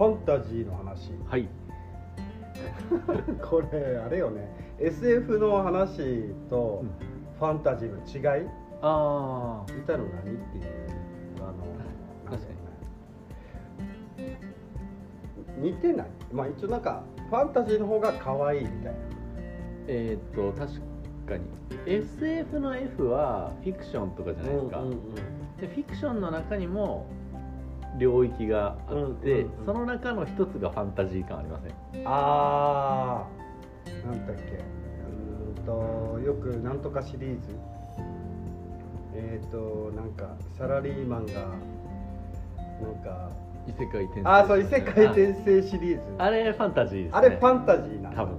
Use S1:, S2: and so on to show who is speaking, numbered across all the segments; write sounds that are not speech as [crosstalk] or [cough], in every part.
S1: ファンタジーの話。
S2: はい。[laughs]
S1: これあれよね。SF の話と
S2: うん。
S1: ファンタジーの違い。
S2: あ
S1: 見たの何っていう。あのなんだろうね似てない？まあ一応なんかファンタジーの方が可愛いみたいな。
S2: えーっと確かに。SF の F はフィクションとかじゃないですか、
S1: うんうんうん。
S2: でフィクションの中にも領域があって、
S1: うんうんうん。
S2: その中の一つがファンタジー感ありません？
S1: あー。なんだっけ。うーんとよくなんとかシリーズ。えっ、ー、となんかサラリーマンがなんか
S2: 異世界転生。
S1: ああそう異世界転生シリーズ。
S2: ああれファンタジーですね。
S1: あれファンタジーなの
S2: 多分。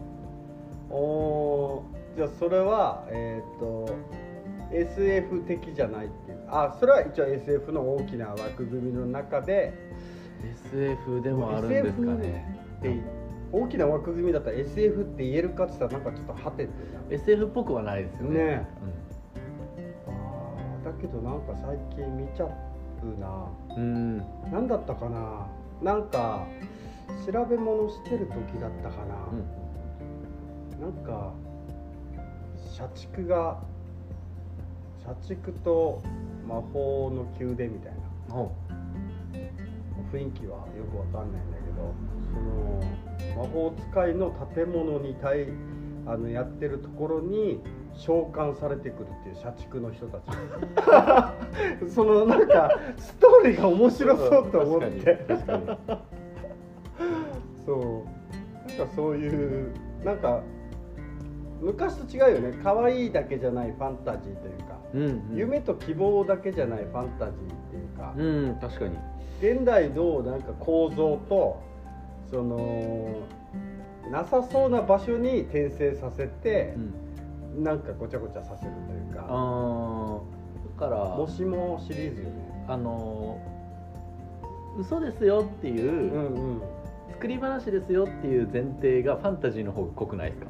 S1: おーじゃあそれはえっ、と SF 的じゃないっていう。あそれは一応 SF の大きな枠組みの中で。
S2: SF でもあるんですかね。
S1: で大きな枠組みだったら SF って言えるかって言ったらなんかちょっと果てて。
S2: SF っぽくはないですよね。
S1: ねあーだけどなんか最近見ちゃうな。
S2: うん、うん
S1: 何だったかな。なんか調べ物してる時だったかな、なんか社畜が社畜と魔法の宮殿みたいな。
S2: ほ
S1: 雰囲気はよくわかんないんだけどその魔法使いの建物に対あのやってるところに召喚されてくるっていう社畜の人たち。[laughs] そのなんかストーリーが面白そうと思って。そう。なんかそういうなんか昔と違うよね。可愛いだけじゃないファンタジーというか、
S2: に、うんうん、
S1: 夢と希望だけじゃないファンタジーっていうか、
S2: うん確かに。
S1: 現代のなんか構造とそのなさそうな場所に転生させて
S2: う、ん。
S1: なんかごちゃごちゃさせるというか。
S2: だから
S1: もしもシリーズよね。
S2: あの嘘ですよっていう、
S1: うんうん。
S2: 作り話ですよっていう前提がファンタジーの方が濃くないですか？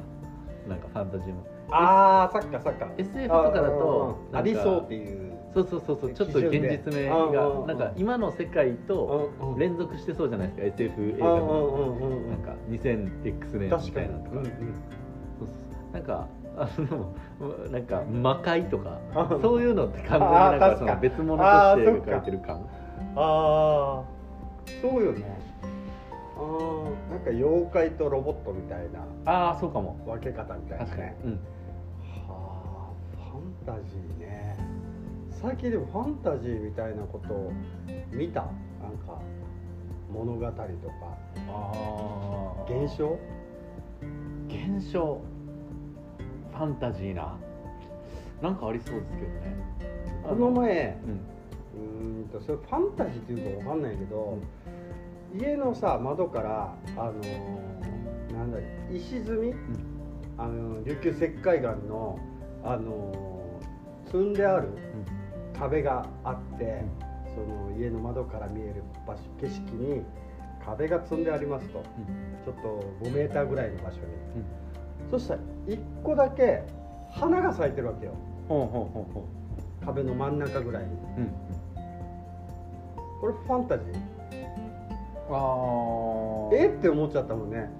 S2: なんかファンタジーも
S1: ああさっかさっか。
S2: SF とかだと
S1: あありそうっていう。
S2: そうそうそうそうちょっと現実味
S1: うんうんうん。
S2: がなんか今の世界と連続してそうじゃないですか SF 映画
S1: うんうん
S2: も
S1: うんうんうん。
S2: なんか 2000X 年みたいなとか。
S1: うんうん
S2: そうそう。なんかあのなんか魔界とか
S1: あ
S2: そういうのって完全になんかその別物として描かれてる感。
S1: ああそうよね。ああなんか妖怪とロボットみたいな。
S2: ああそうかも。
S1: 分け方みたいな
S2: 確かに。
S1: ね、
S2: うん
S1: タジーね。最近でもファンタジーみたいなことを見た？なんか物語とか。
S2: ああ
S1: 現象？
S2: 現象？ファンタジーな？なんかありそうですけどね。
S1: この前
S2: うん。
S1: うーんとそれファンタジーっていうかわかんないけど、家のさ窓からあのーなんだ石積み、あの琉球石灰岩のあのー積んである壁があって、その家の窓から見える場所景色に壁が積んでありますと、ちょっと5メーターぐらいの場所に、そしたら1個だけ花が咲いてるわけよ。壁の真ん中ぐらいに。
S2: ううん。
S1: これファンタジー？
S2: あ
S1: えって思っちゃったもんね。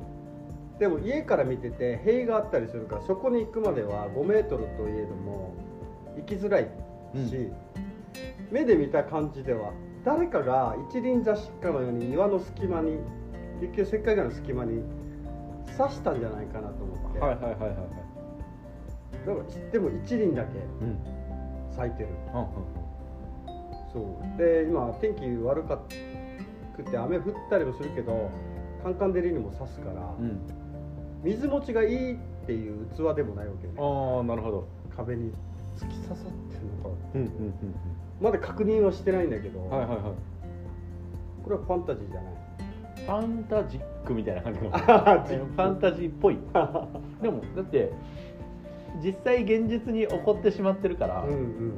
S1: でも家から見てて塀があったりするからそこに行くまでは5メートルといえども行きづらいし、目で見た感じでは誰かが一輪挿しかのように岩の隙間に琉球石灰岩の隙間に刺したんじゃないかなと思って、
S2: はいはいはいはいはい。
S1: だからでも一輪だけ
S2: うん。
S1: 咲いてる。
S2: うん
S1: そう。で今天気悪かくて雨降ったりもするけどカンカン照りにも刺すから、
S2: うん。うん
S1: 水持ちがいいっていう器でもないわけよね
S2: ああなるほど。
S1: 壁に突き刺さってるのか
S2: うんうん
S1: まだ確認はしてないんだけど、
S2: うんはいはいはい。
S1: これはファンタジーじゃない。
S2: ファンタジックみたいな感じのフ [laughs]
S1: あジック。
S2: ァンタジーっぽい。[laughs] でもだって実際現実に起こってしまってるから、
S1: うんうん。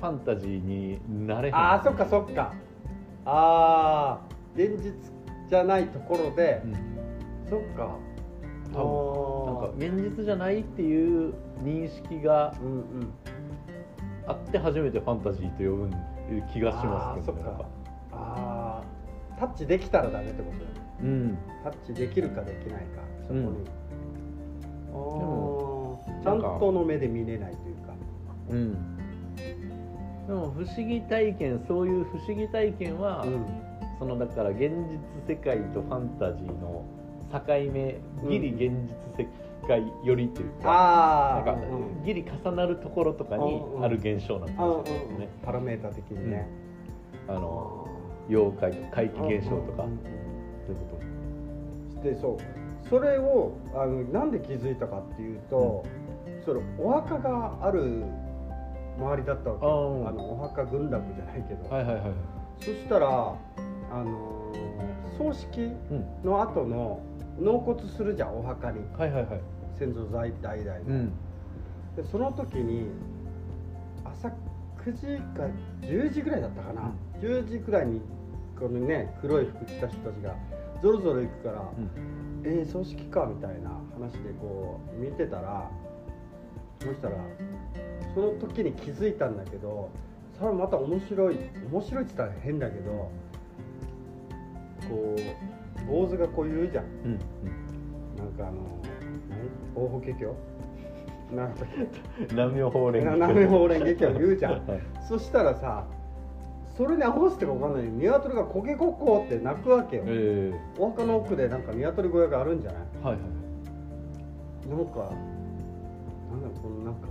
S2: ファンタジーになれへん。
S1: あーそっかそっか。あー現実じゃないところで、
S2: うん。
S1: そっか。
S2: 多
S1: あ
S2: 分。なんか現実じゃないっていう認識があって初めてファンタジーと呼ぶ気がします
S1: あーそっか。
S2: なんか
S1: あタッチできたらダメってことだよ
S2: うん
S1: タッチできるかできないか。そこに、
S2: うん
S1: ちゃんとの目で見れないというか。
S2: うん。でも不思議体験そういう不思議体験は、
S1: うん。
S2: そのだから現実世界とファンタジーの境目ギリ現実世界よりというか、なんかギリ重なるところとかにある現象なんですよね、
S1: パラメータ的にね、
S2: あの妖怪怪奇現象とか、そういうこ
S1: でそう。それをあのなんで気づいたかっていうと、それお墓がある周りだったわけ
S2: あ
S1: のお墓群落じゃないけど、
S2: とはいはいはいはい。
S1: そしたらあのー葬式
S2: うん
S1: の後の納骨するじゃんお墓に。
S2: はいはいはい。
S1: 先祖代代々の、
S2: うん。
S1: でその時に朝9時か10時ぐらいだったかな、10時ぐらいにこのね黒い服着た人たちがぞろぞろ行くから、
S2: うん。
S1: えー、葬式かみたいな話でこう見てたらそしたらその時に気づいたんだけどそれはまた面白い面白いって言ったら変だけどこう坊主がこう言うじゃん。
S2: うん
S1: なんかあの何？大法華経？なんだっ
S2: うん南無法
S1: 法蓮華経言うじゃん。
S2: はい。
S1: そしたらさそれに合わせてか分かんない。よ鶏がコケコッコーって鳴くわけよ。
S2: え
S1: お墓の奥でなんか鶏小屋があるんじゃない
S2: ー、はいはい
S1: なんか、なんだこのなんか、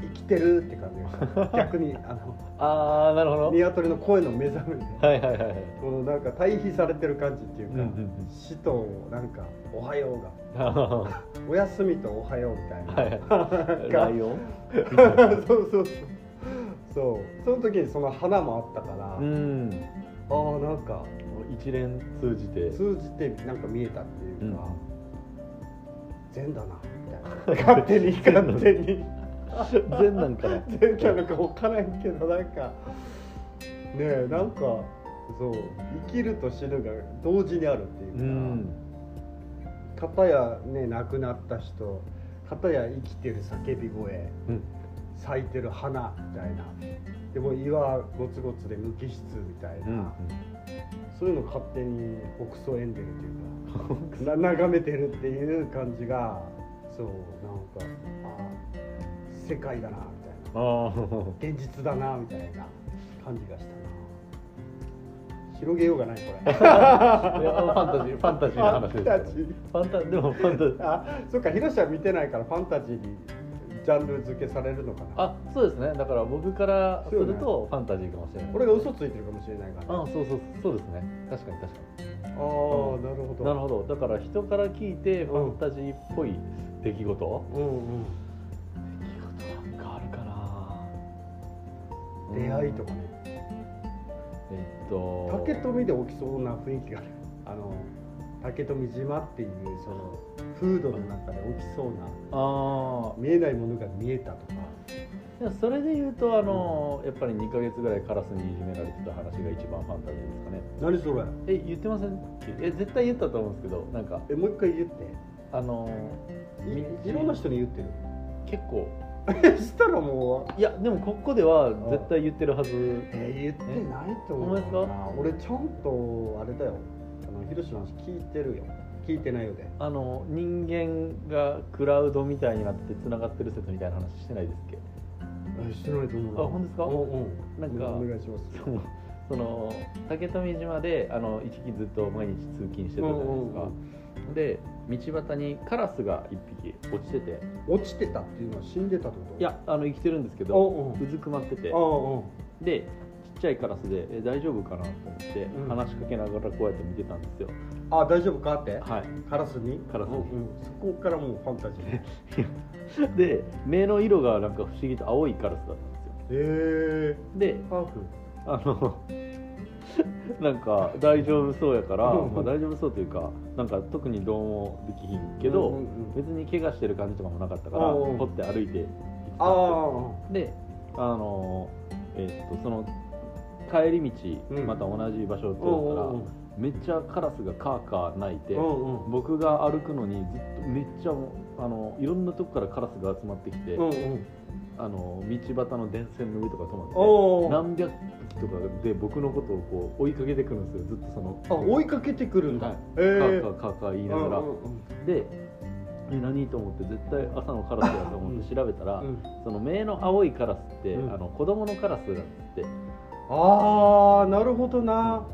S1: 生きてるって感じがした。[laughs] 逆に、あの、
S2: ああなるほど。はい
S1: 鶏の声の目覚めで、
S2: はいはいはい
S1: このなんか対比されてる感じっていうか、
S2: うんうんうん。
S1: 死となんか、おはようが、
S2: は [laughs]
S1: お休みとおはようみたいな。
S2: いはい。ライオン？[laughs]
S1: そうそうそう。そう、その時にその花もあったから、
S2: うん。
S1: ああ、なんか、
S2: 一連通じて。
S1: 通じてなんか見えたっていうか、
S2: うん。
S1: 善だな、みたいな。勝手に、勝手に。[laughs]
S2: 全なんかな
S1: 全然なんか分からんけどなんかねえなんかそう生きると死ぬが同時にあるっていうか、
S2: うん。
S1: 片やね亡くなった人片や生きてる叫び声
S2: うん。
S1: 咲いてる花みたいな。でも岩ゴツゴツで無機質みたいな、
S2: うん
S1: そういうの勝手に北総演んでるというか [laughs] な眺めてるっていう感じがそうなんかあ世界だなみたいな。
S2: ああ
S1: 現実だなみたいな感じがしたな。広げようがないこれ。
S2: ファンタジーファンタジーの話
S1: ファンタジー。
S2: ファンタでもファンタジー。
S1: あそっか広瀬は見てないからファンタジーにジャンル付けされるのかな。
S2: あそうですね。だから僕からするとファンタジーかもしれない。
S1: 俺が嘘ついてるかもしれないから、ね、
S2: あそうそうそうですね。確かに確か
S1: ああなるほど。
S2: になるほど。だから人から聞いてファンタジーっぽい出来事、
S1: うんうん。
S2: 出
S1: 出会いとかね。
S2: えっと。
S1: 竹富で起きそうな雰囲気がある。あの竹富島っていうその風土の中で起きそうな
S2: あ
S1: 見えないものが見えたとか。
S2: それで言うとあの、やっぱり2か月ぐらいカラスにいじめられてた話が一番ファンタジーですかね。
S1: 何それ？
S2: え言ってません？え絶対言ったと思うんですけどなんか
S1: えもう一回言って。
S2: あの
S1: いいろんな人に言ってる。
S2: 結構
S1: したらもう。
S2: いやでもここでは絶対言ってるはず。
S1: えー言ってないと思うな。俺ちゃんとあれだよ。あのヒロシの話聞いてるよ。聞いてないよで。
S2: あの人間がクラウドみたいになってつながってる説みたいな話してないですっけ？
S1: えしてないと思う。な
S2: あ本当ですか？
S1: うんうん。
S2: なんか
S1: お願いします。
S2: その竹富島であの一時期ずっと毎日通勤してたじゃないですか、で道端にカラスが一匹落ちてて。
S1: 落ちてたっていうのは死んでたってこと？
S2: いやあの生きてるんですけ
S1: う
S2: ど
S1: んう
S2: ずくまってて。でちっちゃいカラスでえ大丈夫かなと思って、
S1: うん。
S2: 話しかけながらこうやって見てたんですよ。
S1: あ大丈夫かって？
S2: はい。
S1: カラスに？
S2: カラスに。
S1: うんうん。そこからもうファンタジー [laughs]
S2: で目の色がなんか不思議と青いカラスだったんですよ。
S1: へえ
S2: であの [laughs] なんか大丈夫そうやから、
S1: うん
S2: まあ、大丈夫そうというかなんか特にどうもできひんけど、
S1: うんうんうん。
S2: 別に怪我してる感じとかもなかったから掘って歩いて行ってたであのえっとその帰り道、
S1: うん。
S2: また同じ場所を通
S1: あ
S2: ったら、
S1: うん
S2: めっちゃカラスがカーカー鳴いて、
S1: うんうん。
S2: 僕が歩くのにずっとめっちゃあのいろんなとこからカラスが集まってきて、
S1: うんうん
S2: あの道端の電線の上とか止まって何百匹とかで僕のことをこう追いかけてくるんですよずっとその。
S1: あ追いかけてくるんだ、
S2: はい。
S1: えー。
S2: カーカーカー言いながら、でえ何と思って絶対朝のカラスだと思って調べたら、
S1: うん。
S2: その目の青いカラスって、
S1: うん。
S2: あの子供のカラスなんですっ
S1: ああなるほどな。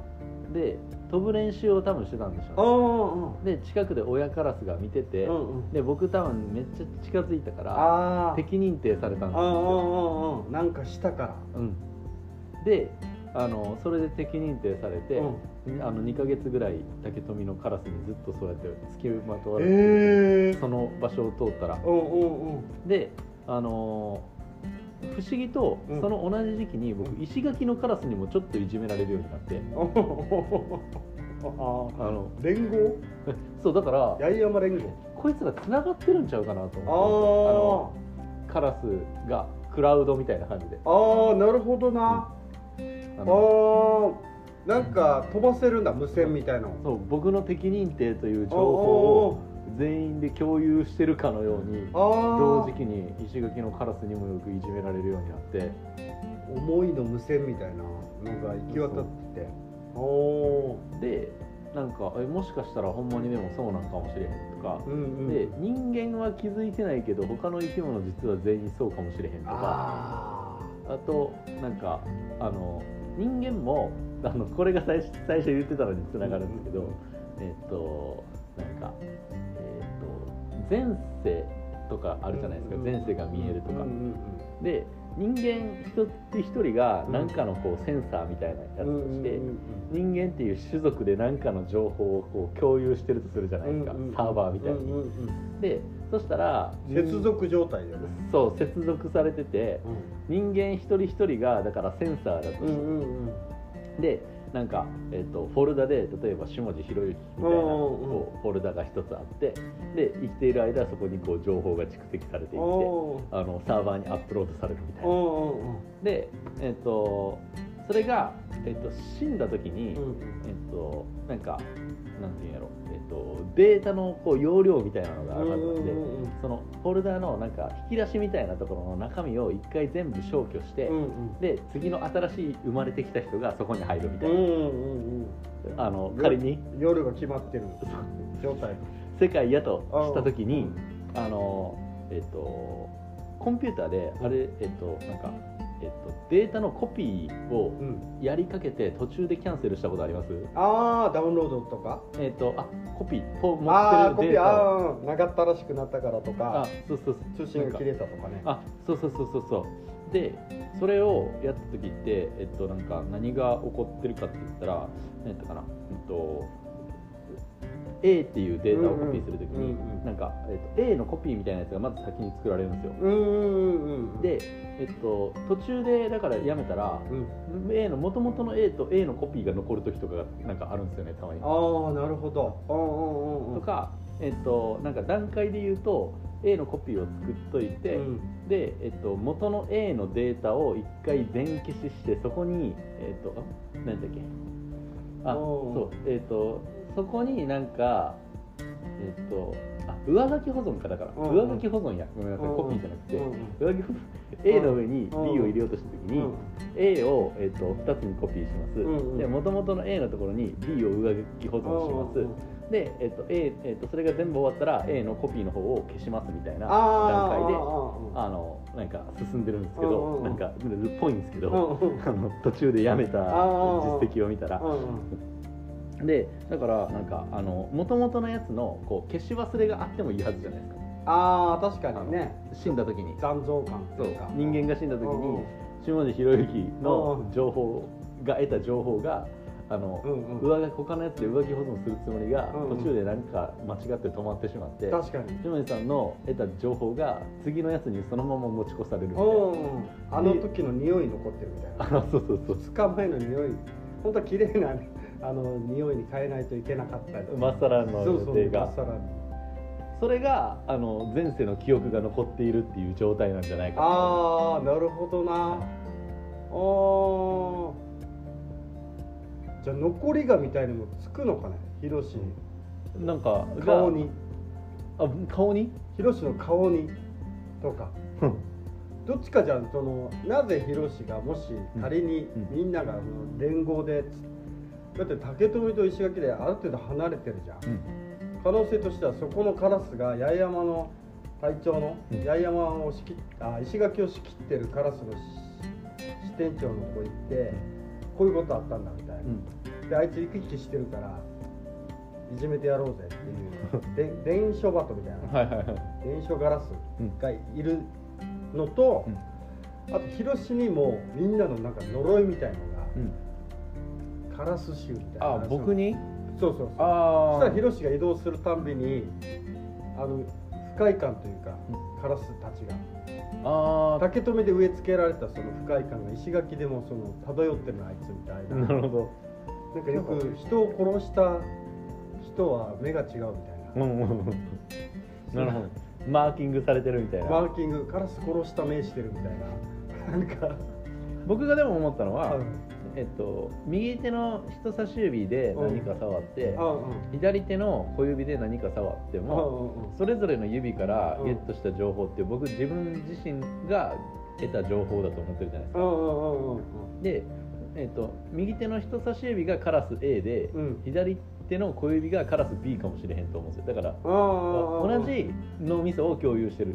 S2: てで飛ぶ練習を多分してたんでしょ
S1: うん
S2: うねで近くで親カラスが見てて、
S1: うんうん。
S2: で僕多分めっちゃ近づいたから敵認定されたんですよ、
S1: うんうんうんなんかしたから。
S2: うん、であのそれで敵認定されて、あの2ヶ月ぐらい竹富のカラスにずっとそうやって付きまとわれて、
S1: ええ
S2: その場所を通ったら。
S1: うんうんうん。
S2: であのー不思議と
S1: うん。
S2: その同じ時期に僕石垣のカラスにもちょっといじめられるようになって。[laughs]
S1: あ
S2: あの
S1: 連合？[laughs]
S2: そうだから
S1: 八重山連合。
S2: こいつらつながってるんちゃうかなと
S1: あ
S2: 思って。
S1: ー。
S2: あのカラスがクラウドみたいな感じで。
S1: あーなるほどな。
S2: あ
S1: あ
S2: の
S1: ー。なんか飛ばせるんだ無線みたいなの。
S2: そう僕の敵認定という情報
S1: お
S2: を全員で共有してるかのように同時期に石垣のカラスにもよくいじめられるようになって
S1: 思いの無線みたいなのが行き渡ってて。おお
S2: でなんかえもしかしたらほんまにでもそうなんかもしれへんとか。
S1: ー、うんうん、
S2: で人間は気づいてないけど他の生き物実は全員そうかもしれへんとか。
S1: あ
S2: あとなんかあの人間もあのこれが最初最初言ってたのにつながるんですけど、えっとなんかえっと前世とかあるじゃないですか、
S1: うん
S2: 前世が見えるとか、
S1: うんうん
S2: で人間一人一人が何かのこうセンサーみたいなやつ
S1: うん
S2: として、
S1: うんうん
S2: 人間っていう種族で何かの情報をこう共有してるとするじゃないですか、
S1: うんうん
S2: サーバーみたいに、
S1: うんうん
S2: でそしたら
S1: うん接続状態だよね、
S2: そう接続されてて人間一人一人がだからセンサーだとして、
S1: うんうんうん。
S2: でなんか、えっとフォルダで例えば下地博之みたいなこうフォルダが一つあってで生きている間そこにこう情報が蓄積されていってあのサーバーにアップロードされるみたいな。で、えっとそれが、えっと死んだ時に、
S1: うん。
S2: えっとなんかなんていうんやろ、えっとデータのこう容量みたいなのがあるはずで、そのフォルダのなんか引き出しみたいなところの中身を一回全部消去して、
S1: うんうん。
S2: で次の新しい生まれてきた人がそこに入るみたいな、
S1: うんうんうん
S2: あの仮に。
S1: 夜が決まってる。状態。
S2: 世界やとした時にあのえっとコンピューターであれえっとなんかえっとデータのコピーを
S1: うん。
S2: やりかけて途中でキャンセルしたことあります？
S1: ああダウンロードとか？
S2: えっとあコピーを持
S1: ああコピー
S2: ってるデータを
S1: ああ長ったらしくなったからと
S2: あ
S1: か
S2: そうそうそう。
S1: 通信が切れたとかね。
S2: あそうそうそうそうそう。でそれをやった時ってえっとなんか何が起こってるかって言ったら何やったかな？えっと A っていうデータをコピーするときに、
S1: うんうん。
S2: なんか、えっと、A のコピーみたいなやつがまず先に作られるんですよ、
S1: うんうんうんうん。
S2: で、えっと、途中でだからやめたら、
S1: うん。
S2: A の元々の A と A のコピーが残る時とかがなんかあるんですよねたまに。
S1: ああなるほど。
S2: とか、えっと、なんか段階で言うと A のコピーを作っといて、
S1: うん。
S2: で、えっと、元の A のデータを一回全消ししてそこにえっとあ何だっけ？あそうえっとそこになんかえっとあ上書き保存かだから。
S1: うん
S2: 上書き保存や。ごめんなさい。
S1: うん
S2: コピーじゃなくて。
S1: うん
S2: 上書き A の上に B
S1: うん。
S2: を入れようとした時に
S1: うん
S2: A を、えっと2つにコピーします、
S1: うんうん。
S2: で元々の A のところに B を上書き保存します、
S1: うんうん
S2: で、えっと A えっとそれが全部終わったら A のコピーの方を消しますみたいな
S1: あ
S2: 段階で
S1: あ
S2: あのなんか進んでるんですけど、
S1: うんうん。うん
S2: なんかっぽいんですけど、あの途中でやめた
S1: あ
S2: 実績を見たらでだからなんかあの元々のやつのこう消し忘れがあってもいいはずじゃないですか。
S1: ああ確かにね。
S2: 死んだ時に。
S1: 残像感って
S2: そう
S1: いう。か
S2: 人間が死んだ時
S1: うん
S2: に下地博之の情報が得た情報があの、
S1: うんうん。
S2: 上書き他のやつで上書き保存するつもりが、
S1: うんうん。
S2: 途中で何か間違って止まってしまって
S1: 確かに。
S2: 下地さんの得た情報が次のやつにそのまま持ち越されるみたいな。
S1: うんあの時の匂い残ってるみたいな。
S2: あそうそうそう。
S1: 2日前の匂い。本当は綺麗なあの匂いに変えないといけなかった。り
S2: まっさらの
S1: そうそう
S2: 予定が。
S1: まっさらに
S2: それがあの前世の記憶が残っているっていう状態なんじゃないか
S1: ああなるほどな。あー。じゃあ残りがみたいにもつくのかねヒロシ。
S2: なんかが
S1: 顔に。
S2: あ顔に？
S1: ヒロシの顔に。とか。どっちかじゃんそのなぜヒロシがもし仮に
S2: うん。
S1: みんなが連合でつだって竹富と石垣である程度離れてるじゃん。
S2: うん。
S1: 可能性としてはそこのカラスが八重山の隊長の
S2: うん。
S1: 八重山を仕切っあ石垣を仕切ってるカラスのし支店長のとこ行ってこういうことあったんだみたいな、
S2: うん。
S1: であいつ生き生きしてるからいじめてやろうぜっていう [laughs] で伝書バトみたいな。
S2: はいはいはい。
S1: 伝書ガラス
S2: うん
S1: がいるのと、
S2: うん。
S1: あと広しにもみんなのなんか呪いみたいの
S2: うん。
S1: がカラス臭みたいな
S2: あ僕に？
S1: そうそうそう。
S2: ああ
S1: そしたらヒロシが移動するたんびにあの不快感というか、
S2: う
S1: カラスたちが。
S2: あ
S1: 竹留で植え付けられたその不快感が石垣でもその漂ってるのあいつみたい
S2: あ
S1: な。
S2: なるほ
S1: なんかよく人を殺した人は目が違うみたいな、
S2: どうんうんうん。なるほど。マーキングされてるみたいな、
S1: マーキングカラス殺した目してるみたいな。なんか、
S2: 僕がでも思ったのは、
S1: うん
S2: えっと、右手の人差し指で何か触って、左手の小指で何か触って
S1: うん
S2: も、それぞれの指から
S1: うん。
S2: ゲットした情報って僕自分自身が得た情報だと思ってるじゃないですか。で、えっと、右手の人差し指がカラス A で、
S1: うん。
S2: 左手の小指がカラス B かもしれへんと思うんですよ。だから同じ脳みそを共有してる。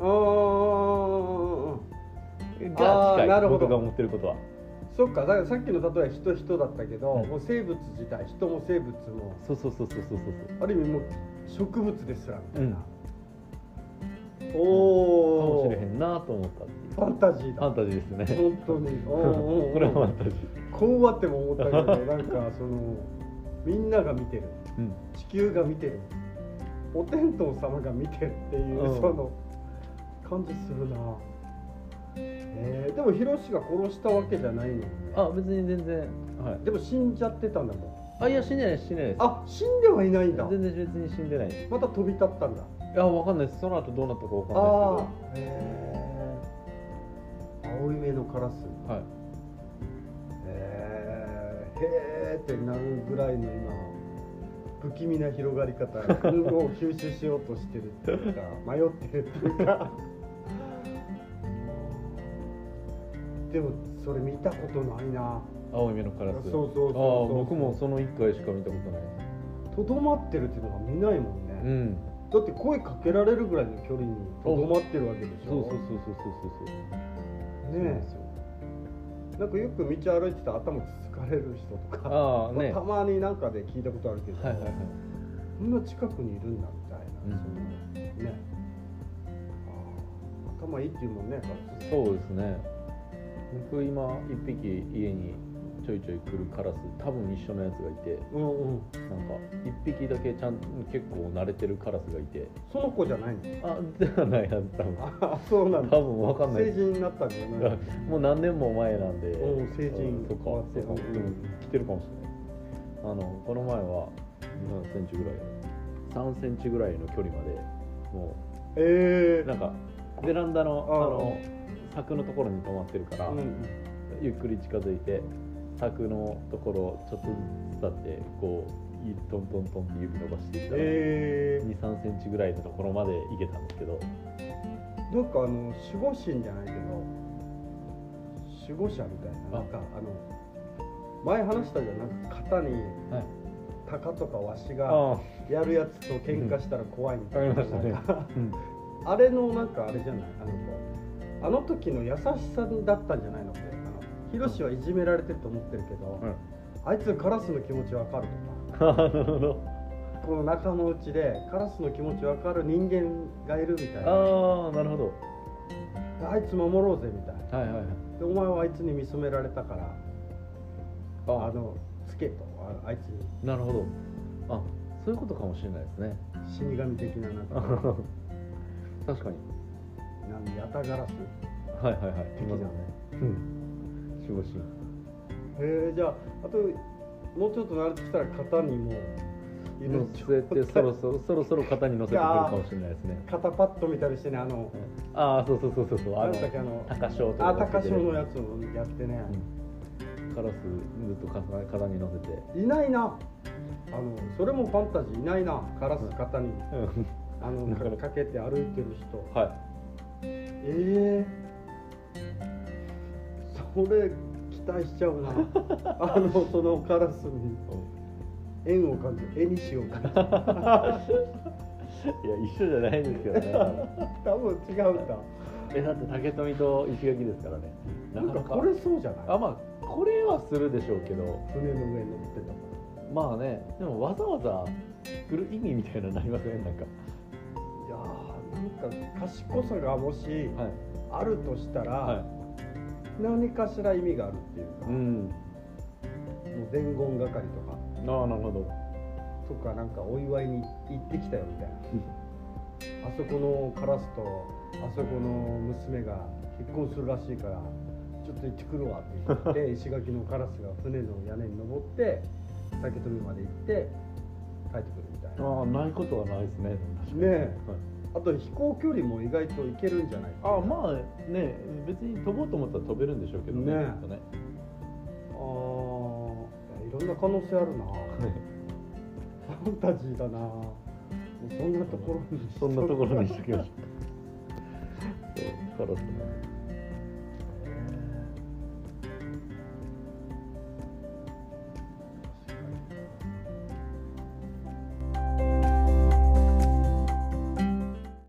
S2: が近い僕が思ってることは
S1: そっかだからさっきの例えは人人だったけど、
S2: うん。
S1: もう生物自体人も生物も
S2: そうそうそうそうそうそう。
S1: ある意味もう植物ですらみたいな、
S2: か
S1: おお
S2: もしれへんなと思ったっていう。
S1: ファンタジーだ。
S2: ファンタジーですね。
S1: 本当に。おーお
S2: これはファンタジー。
S1: こうはっても思ったけどなんかそのみんなが見てる。
S2: うん。
S1: 地球が見てる。お天道様が見てるっていう、
S2: うん。
S1: その感じするなえー、でもヒロシが殺したわけじゃないの？にね
S2: あ別に全然。はい。
S1: でも死んじゃってたんだもん。
S2: あいや死んでないです死んでないです。
S1: あ死んではいないんだ。
S2: 全然別に死んでない。です
S1: また飛び立ったんだ。
S2: いやわかんないです。その後どうなったかわかんない
S1: ああ
S2: で
S1: へえ青い目のカラス。
S2: すけどはい。
S1: へーへーってなるぐらいの今不気味な広がり方。を吸収しようとしてるっていうか [laughs] 迷ってるっていうかでもそれ見たことないな。
S2: 青い目のカラス。
S1: そうそうそうそう。
S2: 僕もその1回しか見たことない。
S1: とどまってるっていうのが見ないもんね、
S2: うん。
S1: だって声かけられるぐらいの距離にとどまってるわけでしょ。
S2: そうそうそうそうそうそうそう。
S1: ねえ。なんかよく道歩いてたら頭つつかれる人とか
S2: ああね。
S1: たまになんかで聞いたことあるけど、
S2: はいはいはい。
S1: こんな近くにいるんだみたいな、
S2: うん。
S1: そのね。あー頭いいっていうもんね
S2: そうですね僕今一匹家にちょいちょい来るカラス多分一緒のやつがいて
S1: うんうん
S2: なんか一匹だけちゃん結構慣れてるカラスがいて。
S1: その子じゃないの？
S2: あではないはず多分。
S1: あそうなんだ。
S2: 多分わかんない。
S1: 成人になったんじゃない
S2: もう何年も前なんで、
S1: うん成人
S2: とか。
S1: 変わって
S2: そうか、
S1: うん
S2: 来てるかもしれない。あのこの前は何センチぐらい？3センチぐらいの距離までも
S1: ええ
S2: うなんかベランダの
S1: あ
S2: の柵のところに止まってるから、
S1: うん。
S2: ゆっくり近づいて柵のところをちょっとずつ伝ってこういトントントンって指伸ばしていったら、
S1: え
S2: 2 3センチぐらいのところまで行けたんですけど。
S1: ー、なんかあの守護神じゃないけど守護者みたいな
S2: あ。
S1: なんかあの前話したじゃんなんか肩に
S2: はい。
S1: 鷹とかワシが
S2: あ
S1: やるやつと喧嘩したら怖いみたいな,、ん。か
S2: あ、うん、[laughs]
S1: あれのなんかあれじゃない？あの子あの時の優しさだったんじゃないの？ってヒロシはいじめられてると思ってるけど、
S2: うん。
S1: あいつカラスの気持ちわかるとか。[laughs]
S2: なるほど。
S1: この仲間内でカラスの気持ちわかる人間がいるみたいな。
S2: ああなるほど。
S1: あいつ守ろうぜみたいな。
S2: はいはいはい。
S1: でお前はあいつに見初められたから
S2: あ
S1: あのつけとああいつに。
S2: なるほど。あそういうことかもしれないですね。
S1: 死神的ななんか。[laughs]
S2: 確かに
S1: なんヤタガラス
S2: はいはいはい。
S1: 的なね
S2: うん。守護神。
S1: へえじゃああともうちょっと慣れてきたら肩にも
S2: 乗せてそろそろそろそろ肩に乗せてくるかもしれないですね。
S1: 肩パッドみたいにしてねあの
S2: ああそうそうそうそうそう。あの高潮と
S1: あ
S2: か
S1: 高潮のやつをやってね、
S2: うん。カラスずっと肩肩に乗せて。
S1: いないな。あのそれもファンタジーいないな。カラス肩に、
S2: うん。
S1: あの [laughs]
S2: か
S1: けて歩いてる人。
S2: はい
S1: ええ俺期待しちゃうな。[laughs] あのそのカラスに。縁を感じる絵にしようか
S2: いや一緒じゃないんですけどね。[laughs]
S1: 多分違うんだ。
S2: えだって竹富と石垣ですからね。
S1: なんかこれそうじゃない？
S2: あまあこれはするでしょうけど。
S1: 船の上に乗ってたか
S2: まあねでもわざわざ作る意味みたいなのなりません？なんか
S1: なんか賢さがもし
S2: はい。
S1: あるとしたら、
S2: は
S1: 何かしら意味があるっていうか、
S2: いうん。
S1: もう伝言係とか。
S2: ああなるほど。
S1: とかなんかお祝いに行ってきたよみたいな。あそこのカラスとあそこの娘が結婚するらしいからちょっと行ってくるわって言って [laughs] 石垣のカラスが船の屋根に登って竹富まで行って帰ってくるみたいな。
S2: ああないことはないですね。
S1: ねえ。
S2: はい
S1: あと飛行距離も意外といけるんじゃない
S2: あまあね別に飛ぼうと思ったら飛べるんでしょうけどね
S1: ね
S2: ね。
S1: あーいろんな可能性あるな。ファンタジーだな。そんなところにし
S2: そんなところにしときましょう。[laughs] そうカラスね